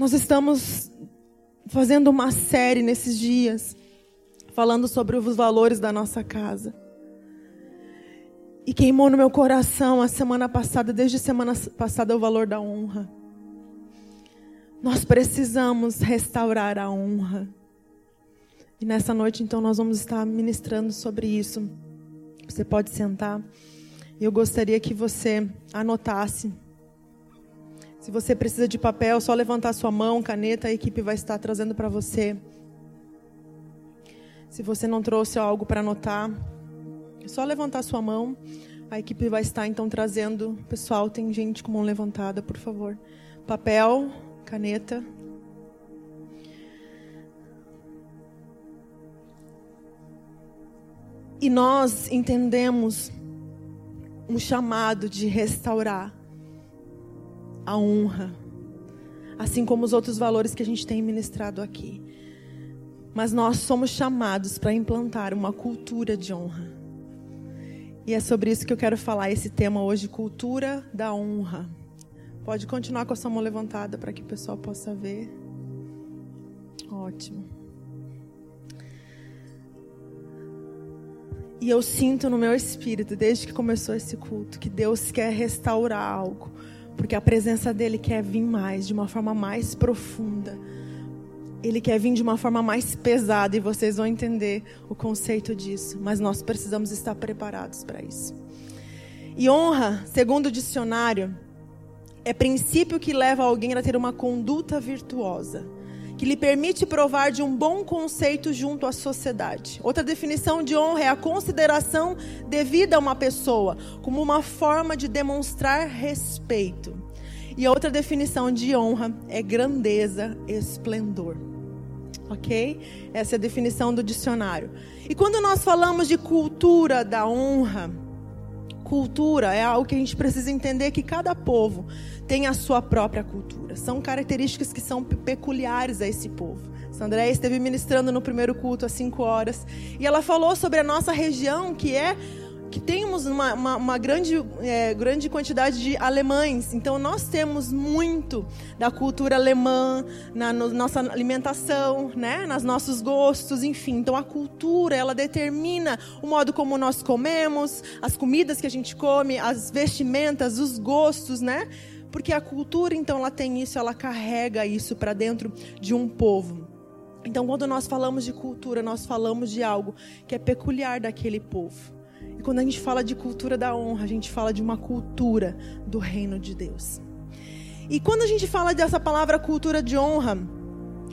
Nós estamos fazendo uma série nesses dias, falando sobre os valores da nossa casa. E queimou no meu coração a semana passada, desde a semana passada, o valor da honra. Nós precisamos restaurar a honra. E nessa noite, então, nós vamos estar ministrando sobre isso. Você pode sentar. Eu gostaria que você anotasse se você precisa de papel, só levantar sua mão, caneta, a equipe vai estar trazendo para você. Se você não trouxe algo para anotar, é só levantar sua mão. A equipe vai estar então trazendo. Pessoal, tem gente com mão levantada, por favor. Papel, caneta. E nós entendemos um chamado de restaurar a honra, assim como os outros valores que a gente tem ministrado aqui. Mas nós somos chamados para implantar uma cultura de honra. E é sobre isso que eu quero falar esse tema hoje, cultura da honra. Pode continuar com a sua mão levantada para que o pessoal possa ver. Ótimo. E eu sinto no meu espírito, desde que começou esse culto, que Deus quer restaurar algo porque a presença dele quer vir mais, de uma forma mais profunda. Ele quer vir de uma forma mais pesada e vocês vão entender o conceito disso. Mas nós precisamos estar preparados para isso. E honra, segundo o dicionário, é princípio que leva alguém a ter uma conduta virtuosa que lhe permite provar de um bom conceito junto à sociedade. Outra definição de honra é a consideração devida a uma pessoa, como uma forma de demonstrar respeito. E outra definição de honra é grandeza, esplendor. Ok? Essa é a definição do dicionário. E quando nós falamos de cultura da honra, cultura é algo que a gente precisa entender que cada povo tem a sua própria cultura. São características que são peculiares a esse povo. Sandré esteve ministrando no primeiro culto às 5 horas e ela falou sobre a nossa região, que é que temos uma, uma, uma grande, é, grande quantidade de alemães. Então, nós temos muito da cultura alemã na no, nossa alimentação, né? nos nossos gostos, enfim. Então, a cultura, ela determina o modo como nós comemos, as comidas que a gente come, as vestimentas, os gostos, né? Porque a cultura, então, ela tem isso, ela carrega isso para dentro de um povo. Então, quando nós falamos de cultura, nós falamos de algo que é peculiar daquele povo. E quando a gente fala de cultura da honra, a gente fala de uma cultura do reino de Deus. E quando a gente fala dessa palavra cultura de honra,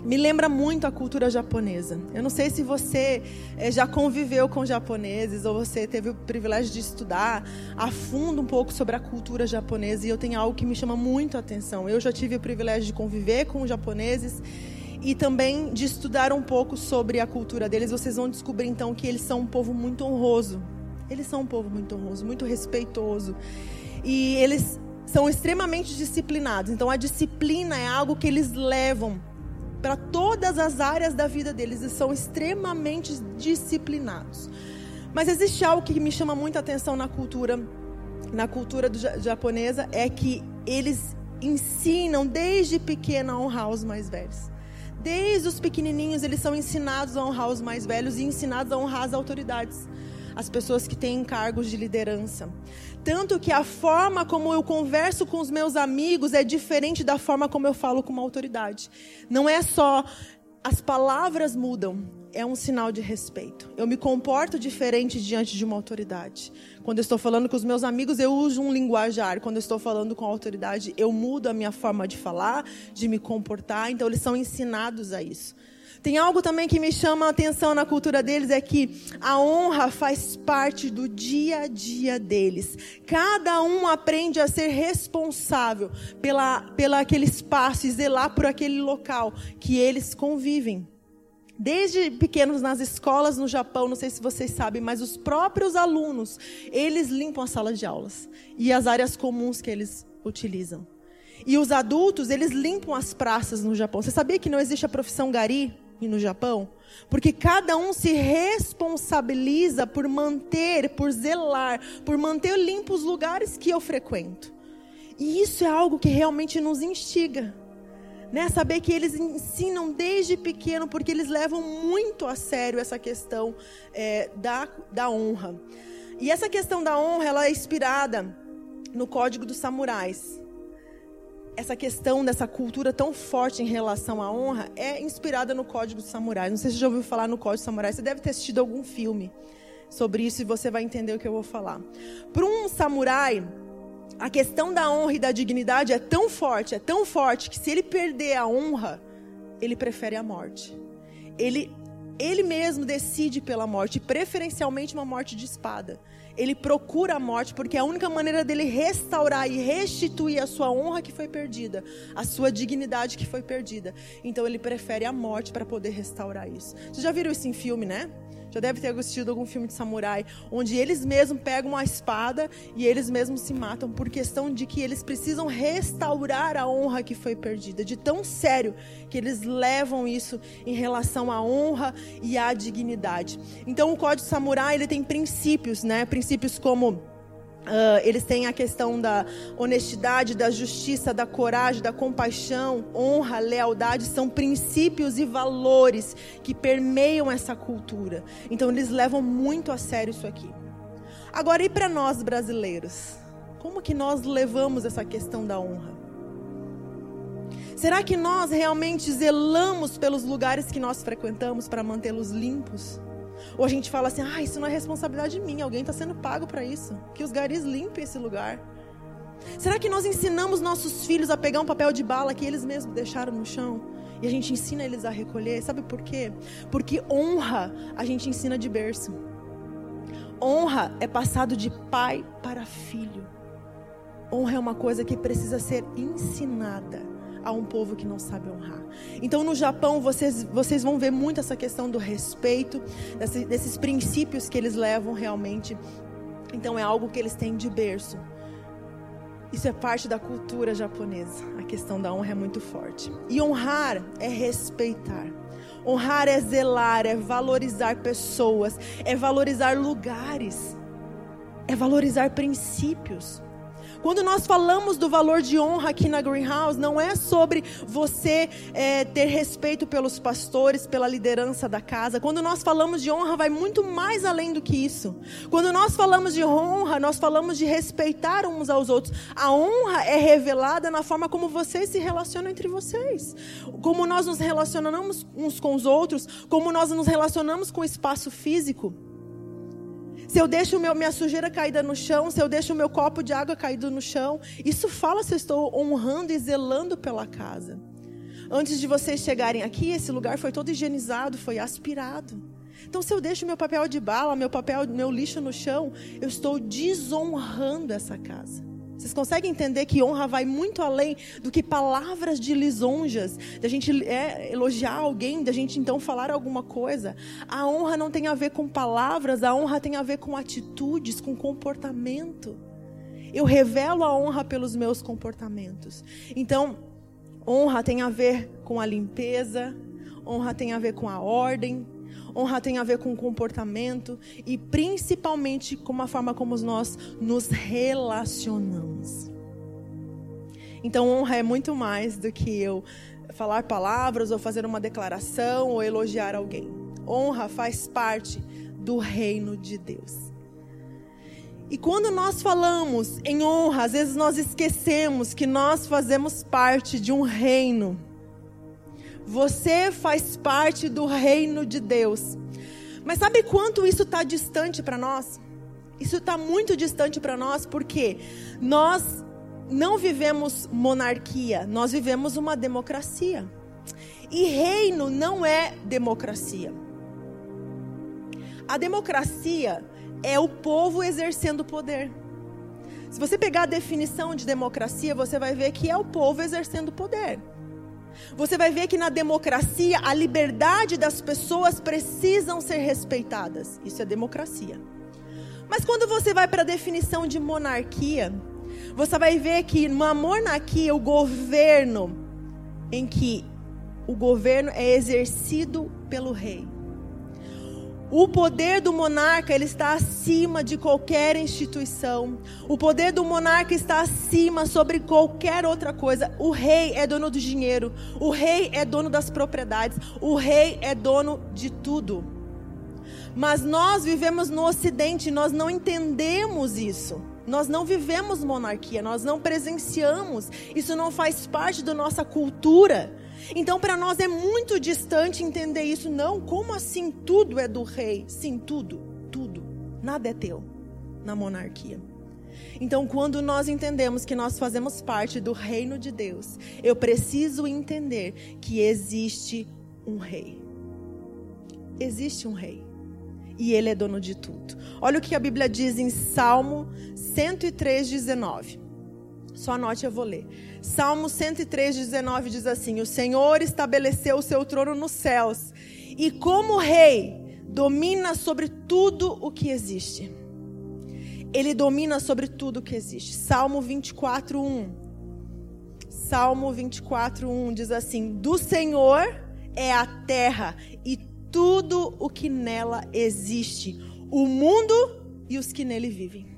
me lembra muito a cultura japonesa. Eu não sei se você é, já conviveu com japoneses ou você teve o privilégio de estudar a fundo um pouco sobre a cultura japonesa e eu tenho algo que me chama muito a atenção. Eu já tive o privilégio de conviver com japoneses e também de estudar um pouco sobre a cultura deles. Vocês vão descobrir então que eles são um povo muito honroso. Eles são um povo muito honroso, muito respeitoso. E eles são extremamente disciplinados. Então a disciplina é algo que eles levam para todas as áreas da vida deles e são extremamente disciplinados. Mas existe algo que me chama muita atenção na cultura, na cultura do, japonesa, é que eles ensinam desde pequeno a honrar os mais velhos. Desde os pequenininhos eles são ensinados a honrar os mais velhos e ensinados a honrar as autoridades, as pessoas que têm cargos de liderança. Tanto que a forma como eu converso com os meus amigos é diferente da forma como eu falo com uma autoridade. Não é só as palavras mudam, é um sinal de respeito. Eu me comporto diferente diante de uma autoridade. Quando eu estou falando com os meus amigos, eu uso um linguajar. Quando eu estou falando com a autoridade, eu mudo a minha forma de falar, de me comportar. Então, eles são ensinados a isso. Tem algo também que me chama a atenção na cultura deles é que a honra faz parte do dia a dia deles. Cada um aprende a ser responsável pela, pela aquele espaço e zelar por aquele local que eles convivem. Desde pequenos nas escolas no Japão, não sei se vocês sabem, mas os próprios alunos, eles limpam as salas de aulas e as áreas comuns que eles utilizam. E os adultos, eles limpam as praças no Japão. Você sabia que não existe a profissão gari? E no Japão? Porque cada um se responsabiliza por manter, por zelar, por manter limpos os lugares que eu frequento. E isso é algo que realmente nos instiga. Né? Saber que eles ensinam desde pequeno, porque eles levam muito a sério essa questão é, da, da honra. E essa questão da honra, ela é inspirada no Código dos Samurais. Essa questão dessa cultura tão forte em relação à honra é inspirada no Código dos Samurais. Não sei se você já ouviu falar no Código dos Samurais. Você deve ter assistido algum filme sobre isso e você vai entender o que eu vou falar. Para um samurai, a questão da honra e da dignidade é tão forte, é tão forte, que se ele perder a honra, ele prefere a morte. Ele, ele mesmo decide pela morte, preferencialmente uma morte de espada. Ele procura a morte porque é a única maneira dele restaurar e restituir a sua honra que foi perdida, a sua dignidade que foi perdida. Então ele prefere a morte para poder restaurar isso. Vocês já viram isso em filme, né? Já deve ter assistido algum filme de samurai, onde eles mesmos pegam a espada e eles mesmos se matam por questão de que eles precisam restaurar a honra que foi perdida. De tão sério que eles levam isso em relação à honra e à dignidade. Então o Código Samurai ele tem princípios, né? Princípios como Uh, eles têm a questão da honestidade, da justiça, da coragem, da compaixão, honra, lealdade, são princípios e valores que permeiam essa cultura. Então eles levam muito a sério isso aqui. Agora, e para nós brasileiros? Como que nós levamos essa questão da honra? Será que nós realmente zelamos pelos lugares que nós frequentamos para mantê-los limpos? Ou a gente fala assim: ah, isso não é responsabilidade minha, alguém está sendo pago para isso. Que os garis limpem esse lugar. Será que nós ensinamos nossos filhos a pegar um papel de bala que eles mesmos deixaram no chão? E a gente ensina eles a recolher? Sabe por quê? Porque honra a gente ensina de berço. Honra é passado de pai para filho. Honra é uma coisa que precisa ser ensinada a um povo que não sabe honrar. Então, no Japão, vocês, vocês vão ver muito essa questão do respeito, desse, desses princípios que eles levam realmente. Então, é algo que eles têm de berço. Isso é parte da cultura japonesa. A questão da honra é muito forte. E honrar é respeitar. Honrar é zelar, é valorizar pessoas, é valorizar lugares, é valorizar princípios. Quando nós falamos do valor de honra aqui na Greenhouse, não é sobre você é, ter respeito pelos pastores, pela liderança da casa. Quando nós falamos de honra, vai muito mais além do que isso. Quando nós falamos de honra, nós falamos de respeitar uns aos outros. A honra é revelada na forma como vocês se relacionam entre vocês, como nós nos relacionamos uns com os outros, como nós nos relacionamos com o espaço físico se eu deixo meu, minha sujeira caída no chão, se eu deixo o meu copo de água caído no chão, isso fala se eu estou honrando e zelando pela casa. Antes de vocês chegarem aqui, esse lugar foi todo higienizado, foi aspirado. Então, se eu deixo meu papel de bala, meu papel, meu lixo no chão, eu estou desonrando essa casa. Vocês conseguem entender que honra vai muito além do que palavras de lisonjas, da gente é, elogiar alguém, da gente então falar alguma coisa. A honra não tem a ver com palavras, a honra tem a ver com atitudes, com comportamento. Eu revelo a honra pelos meus comportamentos. Então, honra tem a ver com a limpeza, honra tem a ver com a ordem, Honra tem a ver com comportamento e principalmente com a forma como nós nos relacionamos. Então, honra é muito mais do que eu falar palavras ou fazer uma declaração ou elogiar alguém. Honra faz parte do reino de Deus. E quando nós falamos em honra, às vezes nós esquecemos que nós fazemos parte de um reino você faz parte do reino de Deus. Mas sabe quanto isso está distante para nós? Isso está muito distante para nós porque nós não vivemos monarquia, nós vivemos uma democracia. E reino não é democracia. A democracia é o povo exercendo poder. Se você pegar a definição de democracia, você vai ver que é o povo exercendo poder. Você vai ver que na democracia a liberdade das pessoas precisam ser respeitadas. Isso é democracia. Mas quando você vai para a definição de monarquia, você vai ver que numa monarquia o governo em que o governo é exercido pelo rei. O poder do monarca ele está acima de qualquer instituição. O poder do monarca está acima sobre qualquer outra coisa. O rei é dono do dinheiro. O rei é dono das propriedades. O rei é dono de tudo. Mas nós vivemos no Ocidente, nós não entendemos isso. Nós não vivemos monarquia, nós não presenciamos. Isso não faz parte da nossa cultura. Então, para nós é muito distante entender isso. Não, como assim tudo é do rei? Sim, tudo, tudo. Nada é teu na monarquia. Então, quando nós entendemos que nós fazemos parte do reino de Deus, eu preciso entender que existe um rei. Existe um rei. E ele é dono de tudo. Olha o que a Bíblia diz em Salmo 103, 19. Só anote, eu vou ler. Salmo 103, 19 diz assim: O Senhor estabeleceu o seu trono nos céus, e como rei, domina sobre tudo o que existe. Ele domina sobre tudo o que existe. Salmo 24, 1. Salmo 24, 1 diz assim: Do Senhor é a terra e tudo o que nela existe, o mundo e os que nele vivem.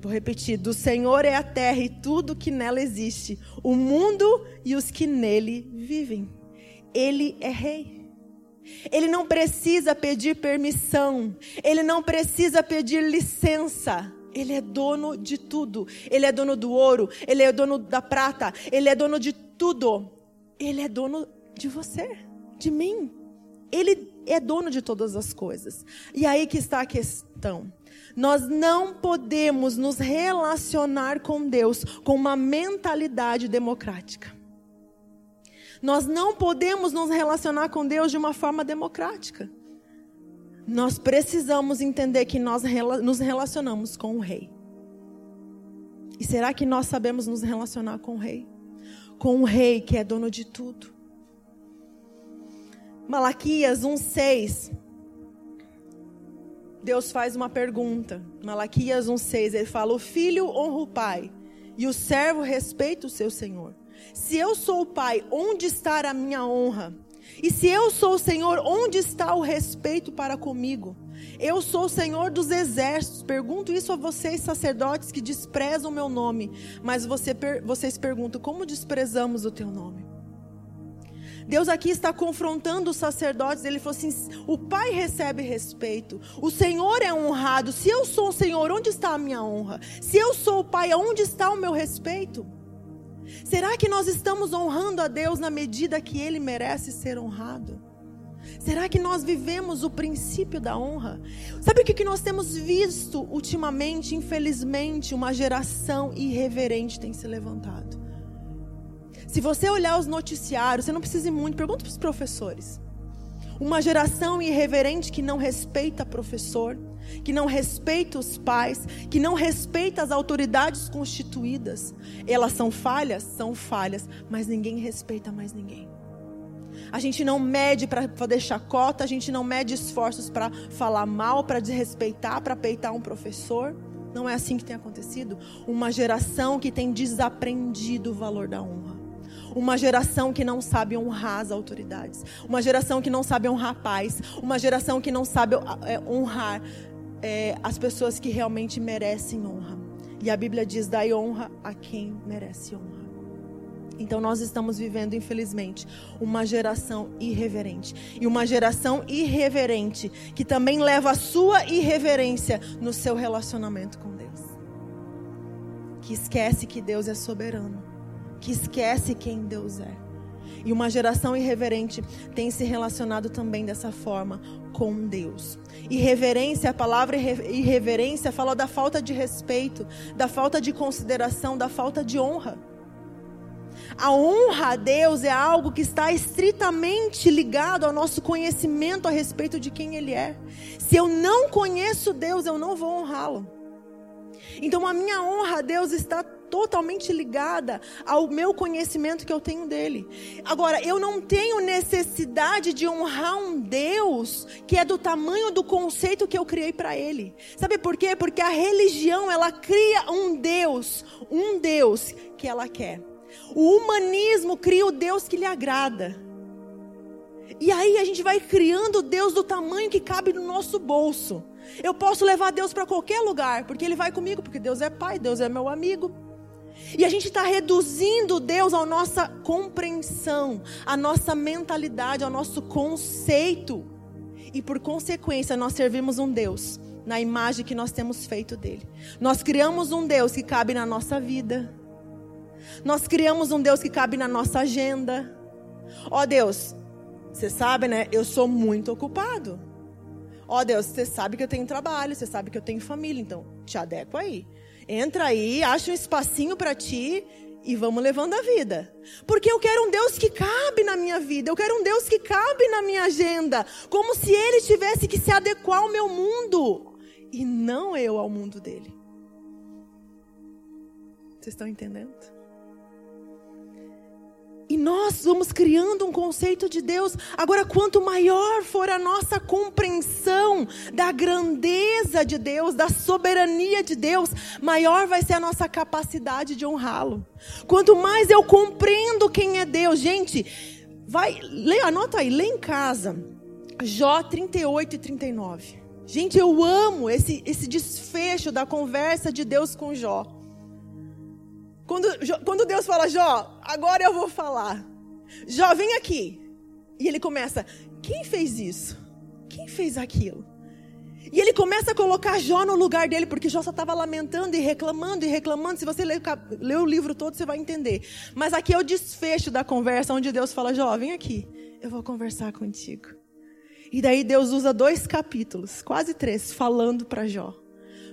Vou repetir: do Senhor é a terra e tudo que nela existe, o mundo e os que nele vivem. Ele é rei. Ele não precisa pedir permissão, ele não precisa pedir licença. Ele é dono de tudo. Ele é dono do ouro, ele é dono da prata, ele é dono de tudo. Ele é dono de você, de mim. Ele é dono de todas as coisas. E aí que está a questão. Nós não podemos nos relacionar com Deus com uma mentalidade democrática. Nós não podemos nos relacionar com Deus de uma forma democrática. Nós precisamos entender que nós nos relacionamos com o Rei. E será que nós sabemos nos relacionar com o Rei? Com o Rei que é dono de tudo. Malaquias 1,6 Deus faz uma pergunta. Malaquias 1,6, ele fala: O filho honra o pai, e o servo respeita o seu senhor. Se eu sou o pai, onde está a minha honra? E se eu sou o Senhor, onde está o respeito para comigo? Eu sou o Senhor dos exércitos. Pergunto isso a vocês, sacerdotes, que desprezam o meu nome. Mas você, vocês perguntam: como desprezamos o teu nome? Deus aqui está confrontando os sacerdotes. Ele falou assim: o pai recebe respeito, o Senhor é honrado. Se eu sou o Senhor, onde está a minha honra? Se eu sou o pai, onde está o meu respeito? Será que nós estamos honrando a Deus na medida que ele merece ser honrado? Será que nós vivemos o princípio da honra? Sabe o que nós temos visto ultimamente? Infelizmente, uma geração irreverente tem se levantado. Se você olhar os noticiários, você não precisa ir muito, pergunta para os professores. Uma geração irreverente que não respeita professor, que não respeita os pais, que não respeita as autoridades constituídas. Elas são falhas? São falhas, mas ninguém respeita mais ninguém. A gente não mede para fazer chacota, a gente não mede esforços para falar mal, para desrespeitar, para peitar um professor. Não é assim que tem acontecido. Uma geração que tem desaprendido o valor da honra. Uma geração que não sabe honrar as autoridades. Uma geração que não sabe honrar pais. Uma geração que não sabe é, honrar é, as pessoas que realmente merecem honra. E a Bíblia diz: dai honra a quem merece honra. Então nós estamos vivendo, infelizmente, uma geração irreverente. E uma geração irreverente que também leva a sua irreverência no seu relacionamento com Deus. Que esquece que Deus é soberano que esquece quem Deus é. E uma geração irreverente tem se relacionado também dessa forma com Deus. Irreverência, a palavra irreverência fala da falta de respeito, da falta de consideração, da falta de honra. A honra a Deus é algo que está estritamente ligado ao nosso conhecimento a respeito de quem Ele é. Se eu não conheço Deus, eu não vou honrá-lo. Então a minha honra a Deus está totalmente ligada ao meu conhecimento que eu tenho dele. Agora, eu não tenho necessidade de honrar um Deus que é do tamanho do conceito que eu criei para ele. Sabe por quê? Porque a religião, ela cria um Deus, um Deus que ela quer. O humanismo cria o Deus que lhe agrada. E aí a gente vai criando Deus do tamanho que cabe no nosso bolso. Eu posso levar Deus para qualquer lugar, porque Ele vai comigo, porque Deus é Pai, Deus é meu amigo. E a gente está reduzindo Deus à nossa compreensão, à nossa mentalidade, ao nosso conceito. E por consequência, nós servimos um Deus na imagem que nós temos feito dele. Nós criamos um Deus que cabe na nossa vida. Nós criamos um Deus que cabe na nossa agenda. Ó oh, Deus, você sabe, né? Eu sou muito ocupado. Ó oh, Deus, você sabe que eu tenho trabalho, você sabe que eu tenho família, então te adequa aí. Entra aí, acha um espacinho para ti e vamos levando a vida. Porque eu quero um Deus que cabe na minha vida, eu quero um Deus que cabe na minha agenda, como se ele tivesse que se adequar ao meu mundo e não eu ao mundo dele. Vocês estão entendendo? E nós vamos criando um conceito de Deus. Agora, quanto maior for a nossa compreensão da grandeza de Deus, da soberania de Deus, maior vai ser a nossa capacidade de honrá-lo. Quanto mais eu compreendo quem é Deus, gente, vai, lê, anota aí, lê em casa. Jó 38 e 39. Gente, eu amo esse, esse desfecho da conversa de Deus com Jó. Quando, quando Deus fala, Jó, agora eu vou falar. Jó, vem aqui. E ele começa, quem fez isso? Quem fez aquilo? E ele começa a colocar Jó no lugar dele, porque Jó só estava lamentando e reclamando e reclamando. Se você ler, ler, o livro todo, você vai entender. Mas aqui é o desfecho da conversa, onde Deus fala: Jó, vem aqui, eu vou conversar contigo. E daí Deus usa dois capítulos, quase três, falando para Jó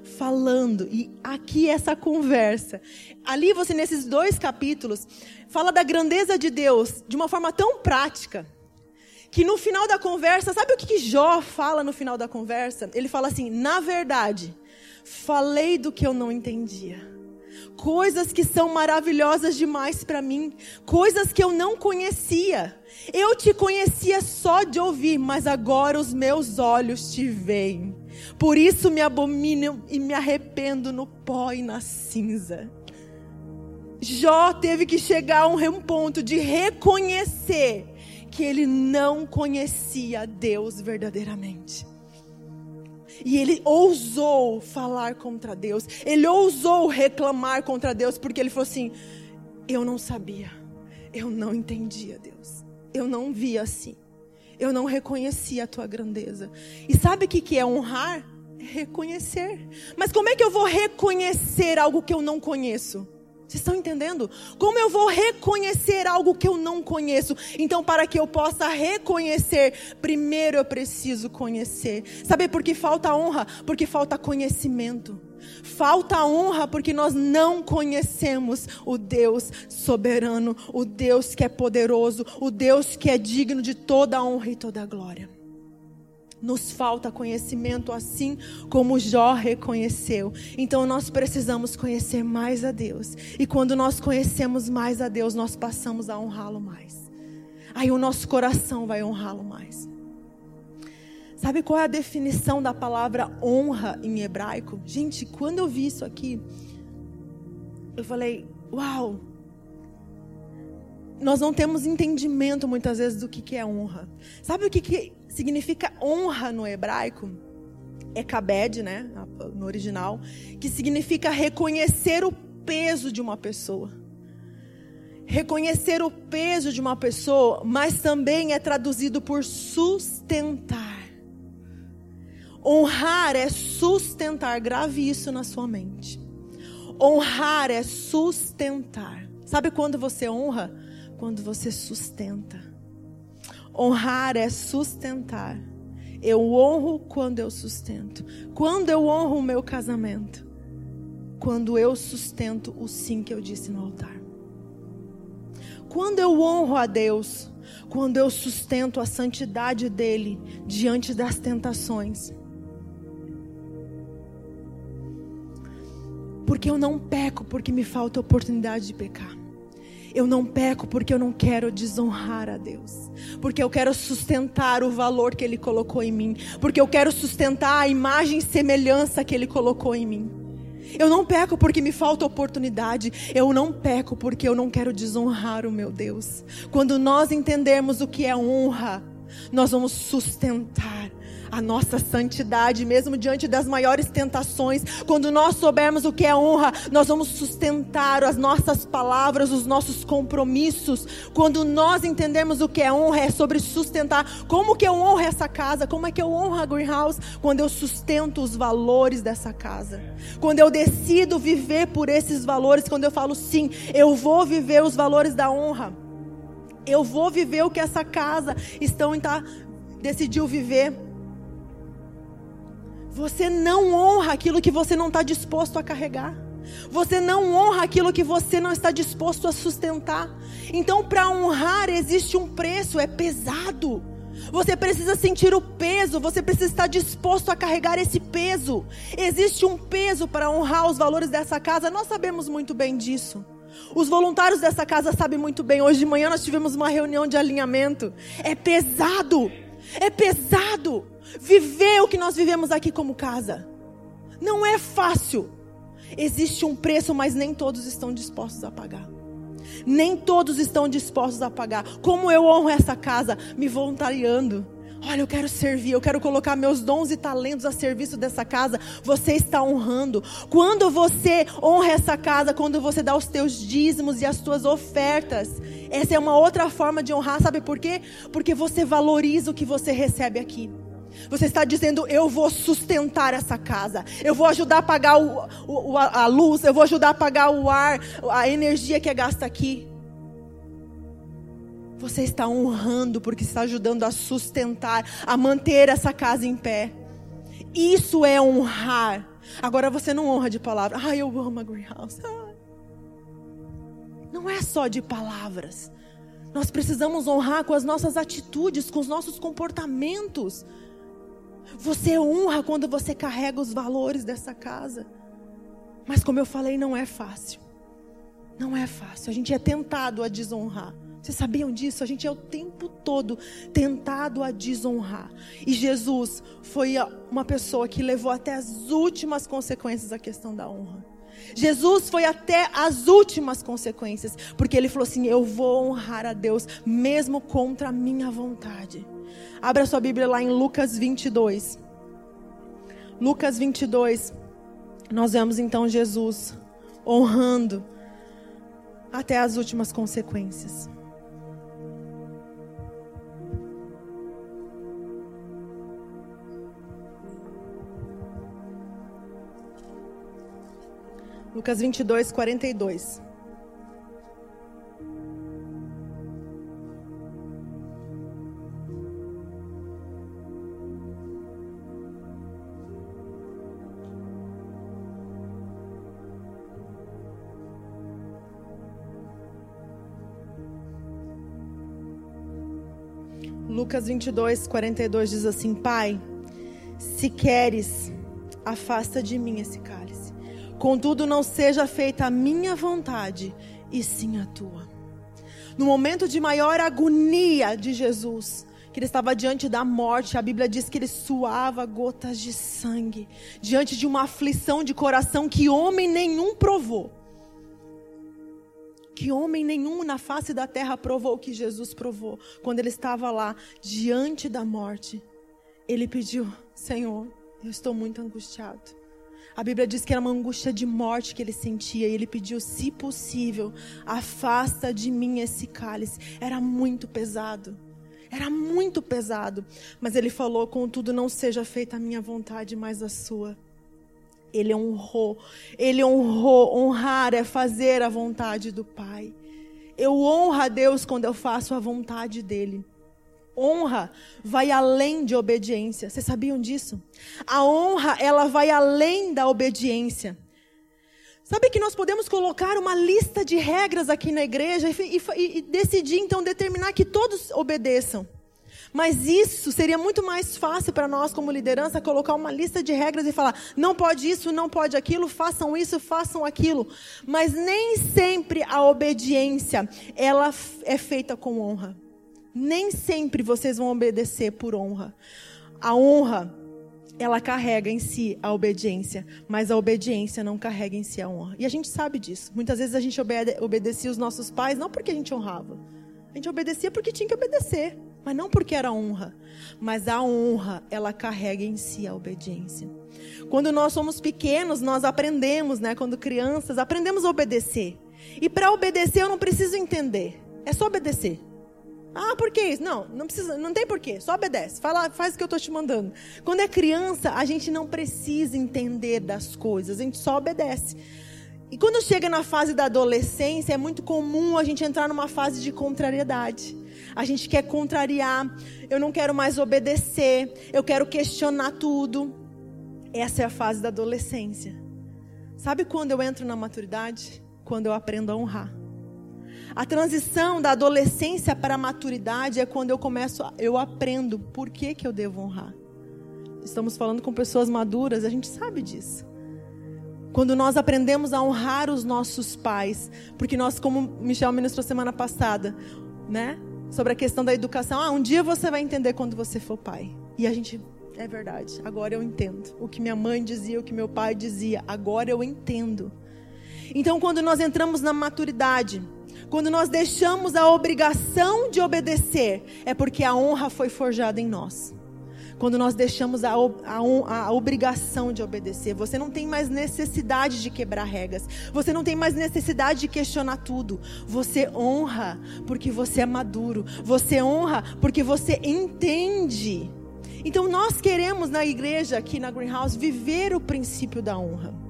falando. E aqui essa conversa. Ali você, nesses dois capítulos, fala da grandeza de Deus de uma forma tão prática. Que no final da conversa, sabe o que, que Jó fala no final da conversa? Ele fala assim: na verdade, falei do que eu não entendia coisas que são maravilhosas demais para mim, coisas que eu não conhecia. Eu te conhecia só de ouvir, mas agora os meus olhos te veem. Por isso me abomino e me arrependo no pó e na cinza. Jó teve que chegar a um ponto de reconhecer que ele não conhecia Deus verdadeiramente. E ele ousou falar contra Deus, ele ousou reclamar contra Deus, porque ele falou assim: Eu não sabia, eu não entendia Deus, eu não via assim eu não reconheci a tua grandeza. E sabe o que é honrar? Reconhecer. Mas como é que eu vou reconhecer algo que eu não conheço? Vocês estão entendendo? Como eu vou reconhecer algo que eu não conheço? Então, para que eu possa reconhecer, primeiro eu preciso conhecer. Sabe por que falta honra? Porque falta conhecimento. Falta honra porque nós não conhecemos o Deus soberano, o Deus que é poderoso, o Deus que é digno de toda a honra e toda a glória. Nos falta conhecimento assim como Jó reconheceu. Então nós precisamos conhecer mais a Deus. E quando nós conhecemos mais a Deus, nós passamos a honrá-lo mais. Aí o nosso coração vai honrá-lo mais. Sabe qual é a definição da palavra honra em hebraico? Gente, quando eu vi isso aqui, eu falei: Uau! Nós não temos entendimento muitas vezes do que, que é honra. Sabe o que, que significa honra no hebraico? É kabed, né? No original. Que significa reconhecer o peso de uma pessoa. Reconhecer o peso de uma pessoa, mas também é traduzido por sustentar. Honrar é sustentar, grave isso na sua mente. Honrar é sustentar. Sabe quando você honra? Quando você sustenta. Honrar é sustentar. Eu honro quando eu sustento. Quando eu honro o meu casamento? Quando eu sustento o sim que eu disse no altar. Quando eu honro a Deus? Quando eu sustento a santidade dele diante das tentações. Porque eu não peco porque me falta oportunidade de pecar. Eu não peco porque eu não quero desonrar a Deus. Porque eu quero sustentar o valor que Ele colocou em mim. Porque eu quero sustentar a imagem e semelhança que Ele colocou em mim. Eu não peco porque me falta oportunidade. Eu não peco porque eu não quero desonrar o meu Deus. Quando nós entendermos o que é honra, nós vamos sustentar a nossa santidade, mesmo diante das maiores tentações. Quando nós soubermos o que é honra, nós vamos sustentar as nossas palavras, os nossos compromissos. Quando nós entendemos o que é honra, é sobre sustentar. Como que eu honro essa casa? Como é que eu honro a Greenhouse? Quando eu sustento os valores dessa casa. Quando eu decido viver por esses valores, quando eu falo sim, eu vou viver os valores da honra. Eu vou viver o que essa casa estão tá, decidiu viver. Você não honra aquilo que você não está disposto a carregar. Você não honra aquilo que você não está disposto a sustentar. Então, para honrar, existe um preço, é pesado. Você precisa sentir o peso, você precisa estar disposto a carregar esse peso. Existe um peso para honrar os valores dessa casa, nós sabemos muito bem disso. Os voluntários dessa casa sabem muito bem. Hoje de manhã nós tivemos uma reunião de alinhamento. É pesado, é pesado viver o que nós vivemos aqui como casa. Não é fácil. Existe um preço, mas nem todos estão dispostos a pagar. Nem todos estão dispostos a pagar. Como eu honro essa casa? Me voluntariando. Olha, eu quero servir, eu quero colocar meus dons e talentos a serviço dessa casa. Você está honrando. Quando você honra essa casa, quando você dá os teus dízimos e as tuas ofertas, essa é uma outra forma de honrar, sabe por quê? Porque você valoriza o que você recebe aqui. Você está dizendo: Eu vou sustentar essa casa. Eu vou ajudar a pagar o, o, a luz. Eu vou ajudar a pagar o ar, a energia que é gasta aqui. Você está honrando porque está ajudando a sustentar, a manter essa casa em pé. Isso é honrar. Agora você não honra de palavra. Ah, eu amo a greenhouse. Ah. Não é só de palavras. Nós precisamos honrar com as nossas atitudes, com os nossos comportamentos. Você honra quando você carrega os valores dessa casa. Mas como eu falei, não é fácil. Não é fácil. A gente é tentado a desonrar. Vocês sabiam disso? A gente é o tempo todo tentado a desonrar. E Jesus foi uma pessoa que levou até as últimas consequências a questão da honra. Jesus foi até as últimas consequências, porque ele falou assim: Eu vou honrar a Deus, mesmo contra a minha vontade. Abra sua Bíblia lá em Lucas 22. Lucas 22. Nós vemos então Jesus honrando até as últimas consequências. Lucas 22, 42. Lucas 22, 42 diz assim: Pai, se queres, afasta de mim esse cálice. Contudo, não seja feita a minha vontade, e sim a tua. No momento de maior agonia de Jesus, que ele estava diante da morte, a Bíblia diz que ele suava gotas de sangue, diante de uma aflição de coração que homem nenhum provou. Que homem nenhum na face da terra provou o que Jesus provou, quando ele estava lá diante da morte. Ele pediu: Senhor, eu estou muito angustiado. A Bíblia diz que era uma angústia de morte que ele sentia. E ele pediu, se possível, afasta de mim esse cálice. Era muito pesado. Era muito pesado. Mas ele falou: contudo, não seja feita a minha vontade, mas a sua. Ele honrou. Ele honrou. Honrar é fazer a vontade do Pai. Eu honro a Deus quando eu faço a vontade dele honra vai além de obediência. Vocês sabiam disso? A honra, ela vai além da obediência. Sabe que nós podemos colocar uma lista de regras aqui na igreja e, e, e decidir então determinar que todos obedeçam. Mas isso seria muito mais fácil para nós, como liderança, colocar uma lista de regras e falar: não pode isso, não pode aquilo, façam isso, façam aquilo. Mas nem sempre a obediência ela é feita com honra nem sempre vocês vão obedecer por honra. A honra, ela carrega em si a obediência, mas a obediência não carrega em si a honra. E a gente sabe disso. Muitas vezes a gente obede obedecia os nossos pais não porque a gente honrava. A gente obedecia porque tinha que obedecer. Mas não porque era honra, mas a honra, ela carrega em si a obediência. Quando nós somos pequenos, nós aprendemos, né? Quando crianças, aprendemos a obedecer. E para obedecer eu não preciso entender. É só obedecer. Ah, por que isso? Não, não precisa, não tem porquê. Só obedece. Fala, faz o que eu estou te mandando. Quando é criança, a gente não precisa entender das coisas, a gente só obedece. E quando chega na fase da adolescência, é muito comum a gente entrar numa fase de contrariedade. A gente quer contrariar, eu não quero mais obedecer, eu quero questionar tudo. Essa é a fase da adolescência. Sabe quando eu entro na maturidade? Quando eu aprendo a honrar. A transição da adolescência para a maturidade é quando eu começo, eu aprendo por que, que eu devo honrar. Estamos falando com pessoas maduras, a gente sabe disso. Quando nós aprendemos a honrar os nossos pais, porque nós, como Michel ministrou semana passada, né? Sobre a questão da educação. Ah, um dia você vai entender quando você for pai. E a gente, é verdade, agora eu entendo. O que minha mãe dizia, o que meu pai dizia, agora eu entendo. Então, quando nós entramos na maturidade, quando nós deixamos a obrigação de obedecer, é porque a honra foi forjada em nós. Quando nós deixamos a, a, a, obrigação de obedecer, você não tem mais necessidade de quebrar regras, você não tem mais necessidade de questionar tudo. Você honra porque você é maduro, você honra porque você entende. Então nós queremos na igreja, aqui na Greenhouse, viver o princípio da honra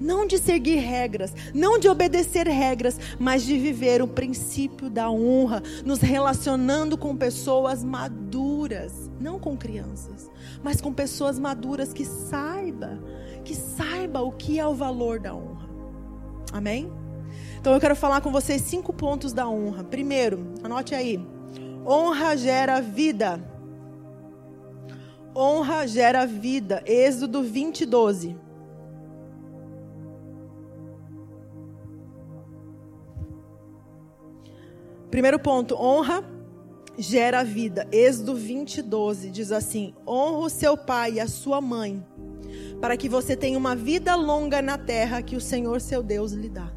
não de seguir regras, não de obedecer regras, mas de viver o princípio da honra, nos relacionando com pessoas maduras, não com crianças, mas com pessoas maduras que saiba, que saiba o que é o valor da honra. Amém? Então eu quero falar com vocês cinco pontos da honra. Primeiro, anote aí. Honra gera vida. Honra gera vida. Êxodo 20, 12. Primeiro ponto, honra gera vida. Êxodo 20, 12 diz assim: honra o seu pai e a sua mãe, para que você tenha uma vida longa na terra que o Senhor seu Deus lhe dá.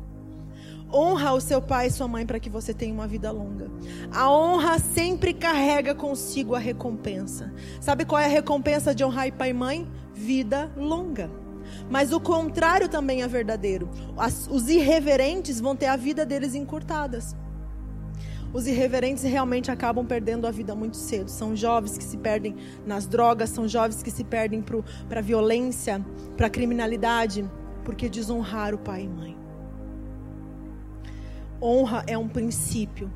Honra o seu pai e sua mãe para que você tenha uma vida longa. A honra sempre carrega consigo a recompensa. Sabe qual é a recompensa de honrar pai e mãe? Vida longa. Mas o contrário também é verdadeiro. As, os irreverentes vão ter a vida deles encurtadas. Os irreverentes realmente acabam perdendo a vida muito cedo. São jovens que se perdem nas drogas, são jovens que se perdem para a violência, para a criminalidade, porque desonrar o pai e mãe. Honra é um princípio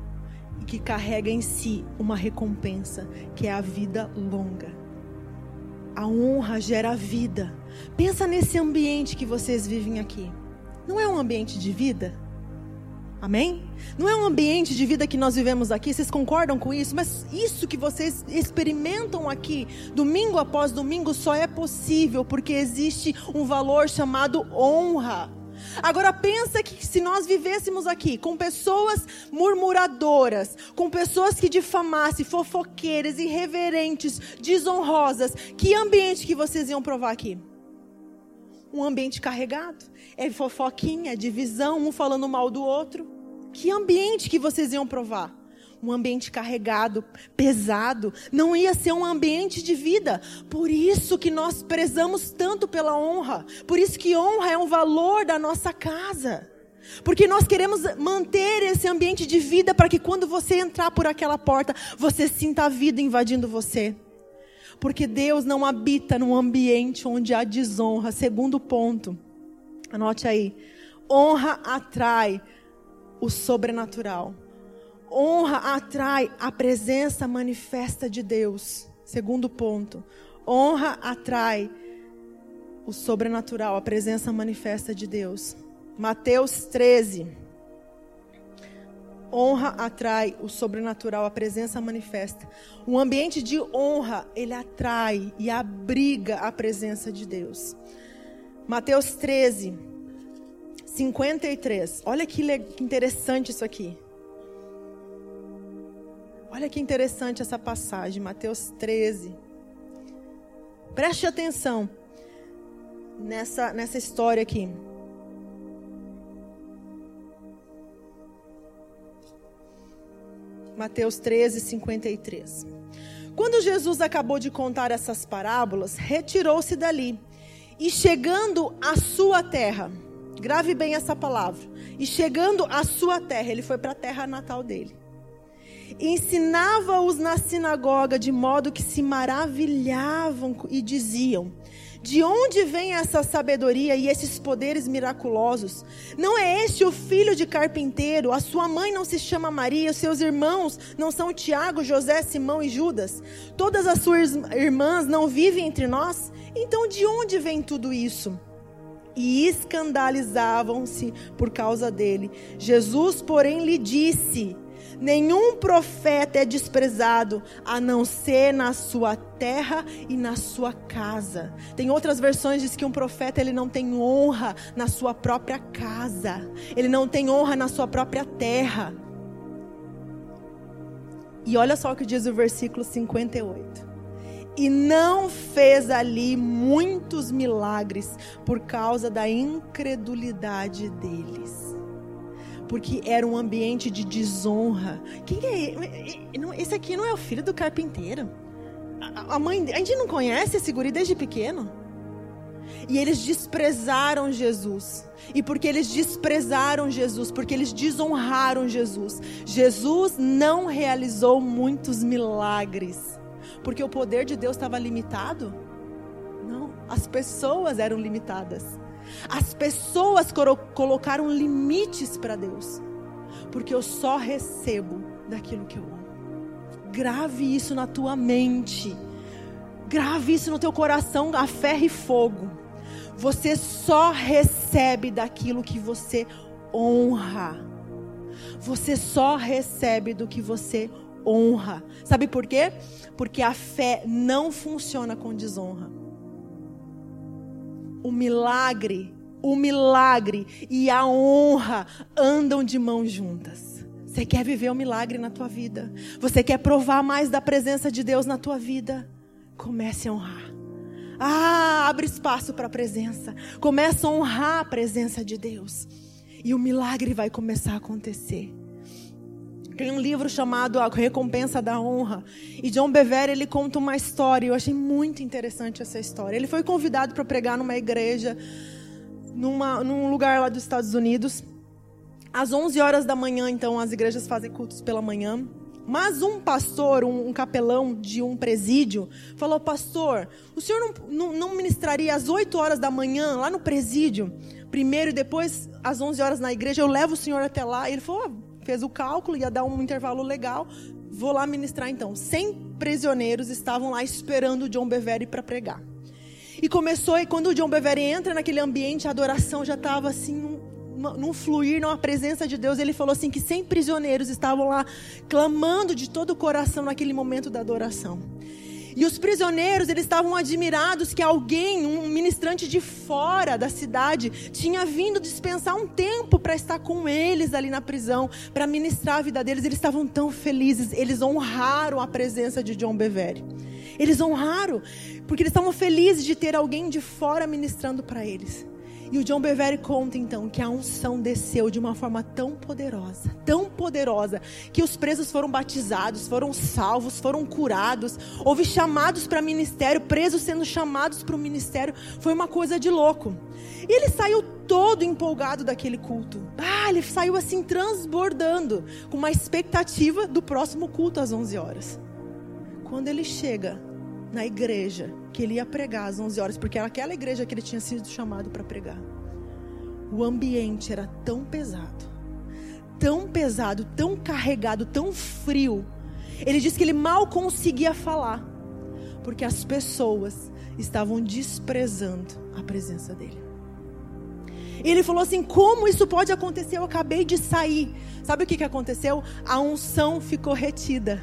que carrega em si uma recompensa, que é a vida longa. A honra gera vida. Pensa nesse ambiente que vocês vivem aqui. Não é um ambiente de vida? Amém? Não é um ambiente de vida que nós vivemos aqui, vocês concordam com isso? Mas isso que vocês experimentam aqui, domingo após domingo, só é possível porque existe um valor chamado honra. Agora pensa que se nós vivêssemos aqui com pessoas murmuradoras, com pessoas que difamassem, fofoqueiras, irreverentes, desonrosas, que ambiente que vocês iam provar aqui? Um ambiente carregado. É fofoquinha, é divisão, um falando mal do outro. Que ambiente que vocês iam provar? Um ambiente carregado, pesado, não ia ser um ambiente de vida. Por isso que nós prezamos tanto pela honra. Por isso que honra é um valor da nossa casa. Porque nós queremos manter esse ambiente de vida para que quando você entrar por aquela porta, você sinta a vida invadindo você. Porque Deus não habita num ambiente onde há desonra. Segundo ponto, anote aí: honra atrai o sobrenatural. Honra atrai a presença manifesta de Deus. Segundo ponto. Honra atrai o sobrenatural, a presença manifesta de Deus. Mateus 13. Honra atrai o sobrenatural, a presença manifesta. Um ambiente de honra, ele atrai e abriga a presença de Deus. Mateus 13, 53. Olha que interessante isso aqui. Olha que interessante essa passagem, Mateus 13. Preste atenção nessa, nessa história aqui. Mateus 13, 53. Quando Jesus acabou de contar essas parábolas, retirou-se dali e chegando à sua terra, grave bem essa palavra, e chegando à sua terra, ele foi para a terra natal dele. Ensinava-os na sinagoga de modo que se maravilhavam e diziam: de onde vem essa sabedoria e esses poderes miraculosos? Não é este o filho de carpinteiro? A sua mãe não se chama Maria? Os seus irmãos não são Tiago, José, Simão e Judas? Todas as suas irmãs não vivem entre nós? Então de onde vem tudo isso? E escandalizavam-se por causa dele. Jesus, porém, lhe disse: Nenhum profeta é desprezado a não ser na sua terra e na sua casa. Tem outras versões diz que um profeta ele não tem honra na sua própria casa. Ele não tem honra na sua própria terra. E olha só o que diz o versículo 58 e não fez ali muitos milagres por causa da incredulidade deles porque era um ambiente de desonra. Quem é? Esse aqui não é o filho do carpinteiro. A mãe, a gente não conhece esse guri desde pequeno. E eles desprezaram Jesus. E porque eles desprezaram Jesus, porque eles desonraram Jesus, Jesus não realizou muitos milagres. Porque o poder de Deus estava limitado? Não, as pessoas eram limitadas. As pessoas colocaram limites para Deus. Porque eu só recebo daquilo que eu amo. Grave isso na tua mente. Grave isso no teu coração a ferro e fogo. Você só recebe daquilo que você honra. Você só recebe do que você honra. Sabe por quê? Porque a fé não funciona com desonra o milagre, o milagre e a honra andam de mãos juntas. Você quer viver o um milagre na tua vida? Você quer provar mais da presença de Deus na tua vida? Comece a honrar. Ah, abre espaço para a presença. Comece a honrar a presença de Deus. E o milagre vai começar a acontecer. Tem um livro chamado A Recompensa da Honra. E John Bevere, ele conta uma história. Eu achei muito interessante essa história. Ele foi convidado para pregar numa igreja, numa, num lugar lá dos Estados Unidos. Às 11 horas da manhã, então, as igrejas fazem cultos pela manhã. Mas um pastor, um, um capelão de um presídio, falou: Pastor, o senhor não, não, não ministraria às 8 horas da manhã lá no presídio? Primeiro e depois às 11 horas na igreja, eu levo o senhor até lá. E ele falou: fez o cálculo, ia dar um intervalo legal. Vou lá ministrar então. 100 prisioneiros estavam lá esperando o John Bevere para pregar. E começou, e quando o John Bevere entra naquele ambiente, a adoração já estava assim, num, fluir, numa presença de Deus. Ele falou assim: que 100 prisioneiros estavam lá clamando de todo o coração naquele momento da adoração. E os prisioneiros, eles estavam admirados que alguém, um ministrante de fora da cidade, tinha vindo dispensar um tempo para estar com eles ali na prisão, para ministrar a vida deles. Eles estavam tão felizes, eles honraram a presença de John Bevere. Eles honraram, porque eles estavam felizes de ter alguém de fora ministrando para eles. E o John Bevere conta então que a unção desceu de uma forma tão poderosa, tão poderosa, que os presos foram batizados, foram salvos, foram curados, houve chamados para ministério, presos sendo chamados para o ministério, foi uma coisa de louco. E ele saiu todo empolgado daquele culto. Ah, ele saiu assim transbordando, com uma expectativa do próximo culto às 11 horas. Quando ele chega na igreja, que ele ia pregar às 11 horas, porque era aquela igreja que ele tinha sido chamado para pregar. O ambiente era tão pesado, tão pesado, tão carregado, tão frio. Ele disse que ele mal conseguia falar, porque as pessoas estavam desprezando a presença dele. E ele falou assim: como isso pode acontecer? Eu acabei de sair. Sabe o que, que aconteceu? A unção ficou retida.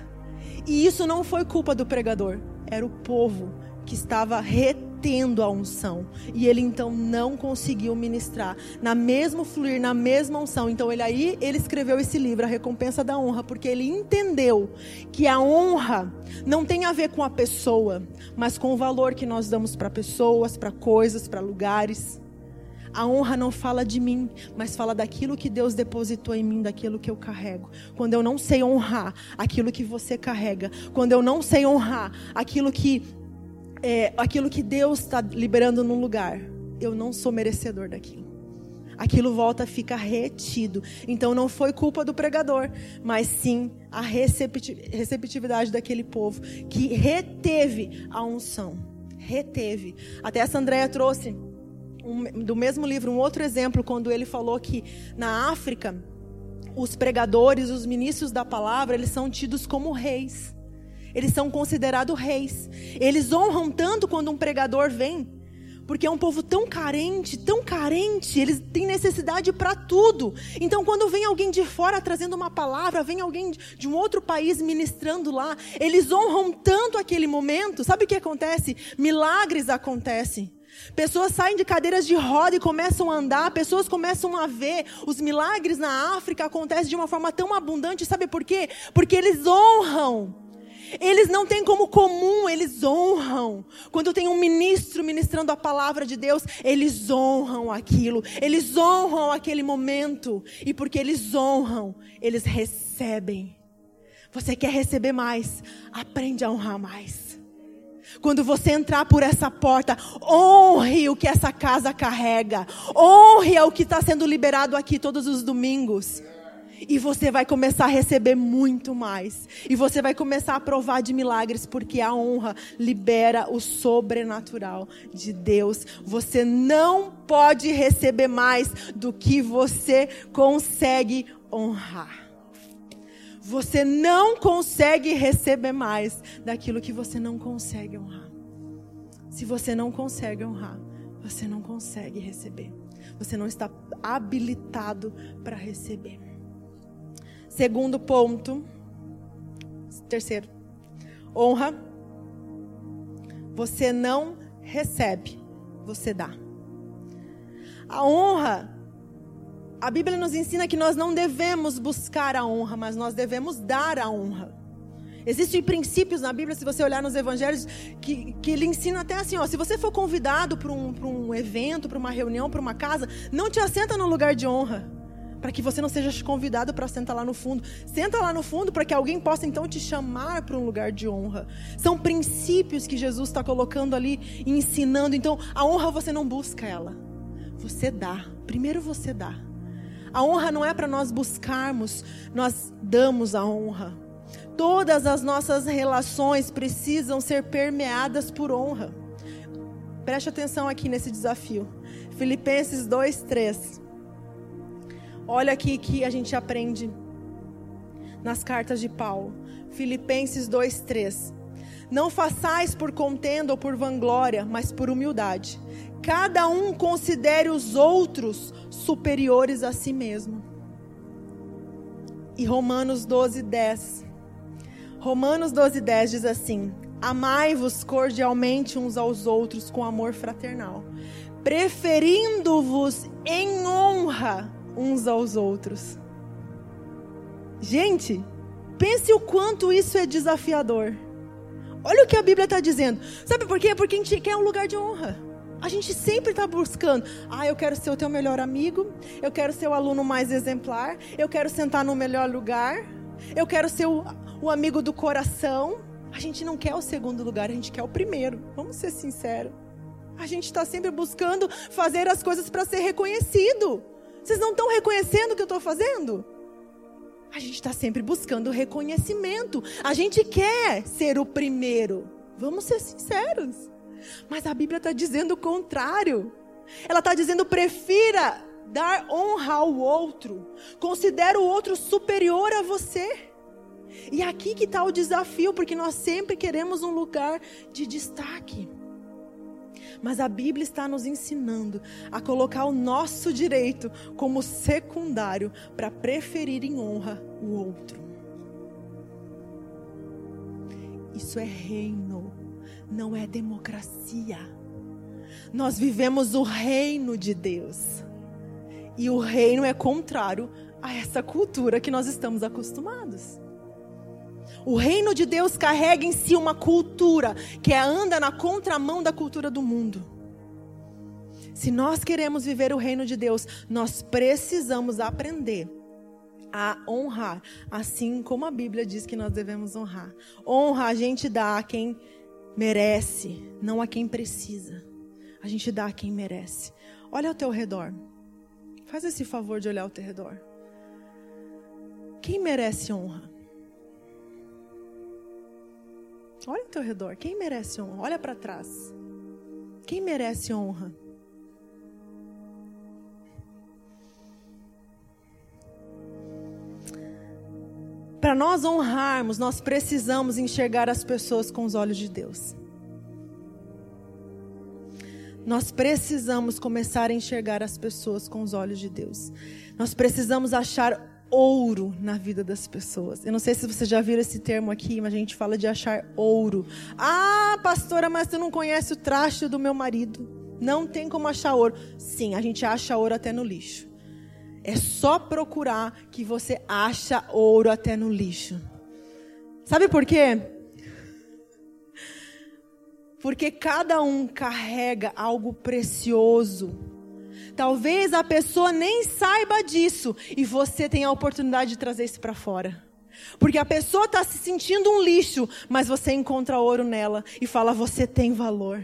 E isso não foi culpa do pregador, era o povo que estava retendo a unção. E ele então não conseguiu ministrar na mesmo fluir, na mesma unção. Então ele aí ele escreveu esse livro, A Recompensa da Honra, porque ele entendeu que a honra não tem a ver com a pessoa, mas com o valor que nós damos para pessoas, para coisas, para lugares. A honra não fala de mim, mas fala daquilo que Deus depositou em mim, daquilo que eu carrego. Quando eu não sei honrar aquilo que você carrega, quando eu não sei honrar aquilo que é, aquilo que Deus está liberando num lugar, eu não sou merecedor daquilo. Aquilo volta a ficar retido. Então não foi culpa do pregador, mas sim a receptividade daquele povo que reteve a unção. Reteve. Até essa Andréia trouxe um, do mesmo livro um outro exemplo, quando ele falou que na África, os pregadores, os ministros da palavra, eles são tidos como reis. Eles são considerados reis. Eles honram tanto quando um pregador vem, porque é um povo tão carente, tão carente, eles têm necessidade para tudo. Então, quando vem alguém de fora trazendo uma palavra, vem alguém de um outro país ministrando lá, eles honram tanto aquele momento. Sabe o que acontece? Milagres acontecem. Pessoas saem de cadeiras de roda e começam a andar, pessoas começam a ver. Os milagres na África acontecem de uma forma tão abundante, sabe por quê? Porque eles honram. Eles não têm como comum, eles honram. Quando tem um ministro ministrando a palavra de Deus, eles honram aquilo, eles honram aquele momento. E porque eles honram, eles recebem. Você quer receber mais? Aprende a honrar mais. Quando você entrar por essa porta, honre o que essa casa carrega. Honre o que está sendo liberado aqui todos os domingos. E você vai começar a receber muito mais. E você vai começar a provar de milagres, porque a honra libera o sobrenatural de Deus. Você não pode receber mais do que você consegue honrar. Você não consegue receber mais daquilo que você não consegue honrar. Se você não consegue honrar, você não consegue receber. Você não está habilitado para receber. Segundo ponto. Terceiro. Honra. Você não recebe, você dá. A honra a Bíblia nos ensina que nós não devemos buscar a honra, mas nós devemos dar a honra. Existem princípios na Bíblia, se você olhar nos evangelhos, que, que ele ensina até assim: ó, se você for convidado para um, um evento, para uma reunião, para uma casa, não te assenta no lugar de honra. Para que você não seja convidado para sentar lá no fundo. Senta lá no fundo para que alguém possa então te chamar para um lugar de honra. São princípios que Jesus está colocando ali ensinando. Então, a honra você não busca ela. Você dá. Primeiro você dá. A honra não é para nós buscarmos, nós damos a honra. Todas as nossas relações precisam ser permeadas por honra. Preste atenção aqui nesse desafio. Filipenses 2, 3. Olha aqui que a gente aprende nas cartas de Paulo. Filipenses 2, 3. Não façais por contenda ou por vanglória, mas por humildade. Cada um considere os outros superiores a si mesmo. E Romanos 12, 10. Romanos 12, 10 diz assim: Amai-vos cordialmente uns aos outros com amor fraternal, preferindo-vos em honra uns aos outros. Gente, pense o quanto isso é desafiador. Olha o que a Bíblia está dizendo. Sabe por quê? Porque a gente quer um lugar de honra. A gente sempre está buscando. Ah, eu quero ser o teu melhor amigo. Eu quero ser o aluno mais exemplar. Eu quero sentar no melhor lugar. Eu quero ser o, o amigo do coração. A gente não quer o segundo lugar, a gente quer o primeiro. Vamos ser sinceros. A gente está sempre buscando fazer as coisas para ser reconhecido. Vocês não estão reconhecendo o que eu estou fazendo? A gente está sempre buscando reconhecimento. A gente quer ser o primeiro. Vamos ser sinceros. Mas a Bíblia está dizendo o contrário. Ela está dizendo: prefira dar honra ao outro. Considere o outro superior a você. E aqui que está o desafio, porque nós sempre queremos um lugar de destaque. Mas a Bíblia está nos ensinando a colocar o nosso direito como secundário para preferir em honra o outro. Isso é reino, não é democracia. Nós vivemos o reino de Deus. E o reino é contrário a essa cultura que nós estamos acostumados. O reino de Deus carrega em si uma cultura que anda na contramão da cultura do mundo. Se nós queremos viver o reino de Deus, nós precisamos aprender a honrar, assim como a Bíblia diz que nós devemos honrar. Honra a gente dá a quem merece, não a quem precisa. A gente dá a quem merece. Olha ao teu redor. Faz esse favor de olhar ao teu redor. Quem merece honra? Olha ao teu redor. Quem merece honra? Olha para trás. Quem merece honra? Para nós honrarmos, nós precisamos enxergar as pessoas com os olhos de Deus. Nós precisamos começar a enxergar as pessoas com os olhos de Deus. Nós precisamos achar ouro na vida das pessoas. Eu não sei se você já viu esse termo aqui, mas a gente fala de achar ouro. Ah, pastora, mas você não conhece o traste do meu marido. Não tem como achar ouro. Sim, a gente acha ouro até no lixo. É só procurar que você acha ouro até no lixo. Sabe por quê? Porque cada um carrega algo precioso. Talvez a pessoa nem saiba disso e você tem a oportunidade de trazer isso para fora. Porque a pessoa está se sentindo um lixo, mas você encontra ouro nela e fala: você tem valor.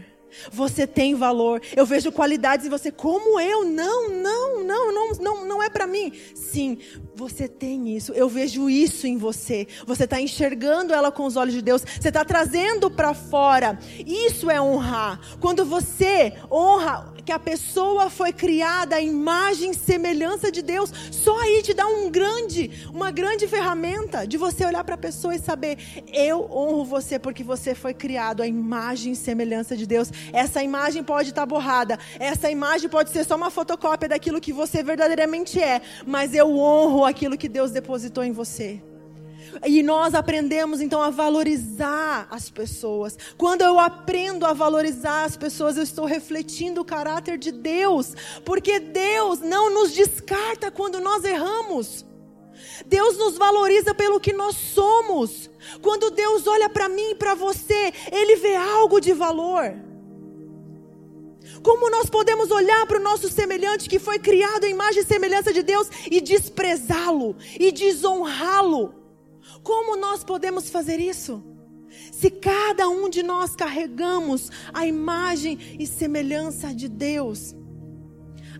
Você tem valor. Eu vejo qualidades em você. Como eu? Não, não, não, não, não, não é para mim. Sim, você tem isso. Eu vejo isso em você. Você está enxergando ela com os olhos de Deus. Você está trazendo para fora. Isso é honrar. Quando você honra que a pessoa foi criada à imagem e semelhança de Deus, só aí te dá um grande, uma grande ferramenta de você olhar para a pessoa e saber: eu honro você porque você foi criado à imagem e semelhança de Deus. Essa imagem pode estar tá borrada, essa imagem pode ser só uma fotocópia daquilo que você verdadeiramente é, mas eu honro aquilo que Deus depositou em você. E nós aprendemos então a valorizar as pessoas. Quando eu aprendo a valorizar as pessoas, eu estou refletindo o caráter de Deus, porque Deus não nos descarta quando nós erramos. Deus nos valoriza pelo que nós somos. Quando Deus olha para mim e para você, Ele vê algo de valor. Como nós podemos olhar para o nosso semelhante que foi criado em imagem e semelhança de Deus e desprezá-lo e desonrá-lo? Como nós podemos fazer isso? Se cada um de nós carregamos a imagem e semelhança de Deus,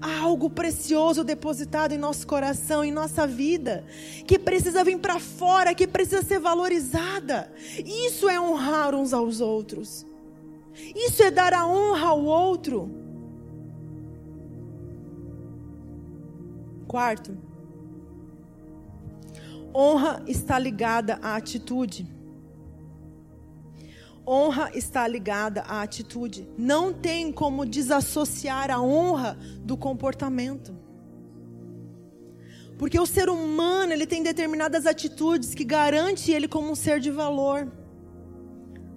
há algo precioso depositado em nosso coração, em nossa vida, que precisa vir para fora, que precisa ser valorizada. Isso é honrar uns aos outros. Isso é dar a honra ao outro. Quarto, honra está ligada à atitude. Honra está ligada à atitude. Não tem como desassociar a honra do comportamento. Porque o ser humano, ele tem determinadas atitudes que garante ele como um ser de valor.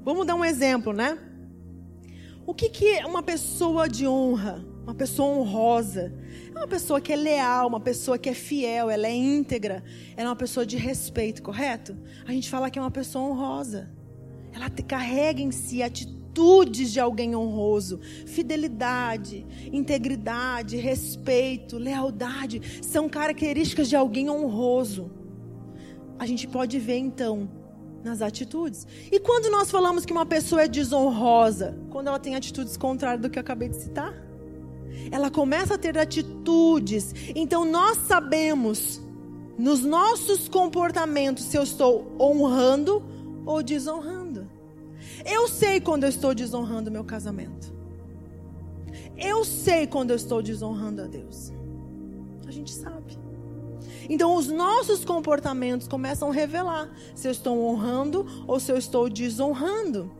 Vamos dar um exemplo, né? O que, que é uma pessoa de honra? Uma pessoa honrosa? É uma pessoa que é leal, uma pessoa que é fiel, ela é íntegra, ela é uma pessoa de respeito, correto? A gente fala que é uma pessoa honrosa. Ela carrega em si atitudes de alguém honroso, fidelidade, integridade, respeito, lealdade, são características de alguém honroso. A gente pode ver então nas atitudes. E quando nós falamos que uma pessoa é desonrosa, quando ela tem atitudes contrárias do que eu acabei de citar, ela começa a ter atitudes. Então nós sabemos nos nossos comportamentos se eu estou honrando ou desonrando. Eu sei quando eu estou desonrando meu casamento. Eu sei quando eu estou desonrando a Deus. A gente sabe. Então, os nossos comportamentos começam a revelar se eu estou honrando ou se eu estou desonrando.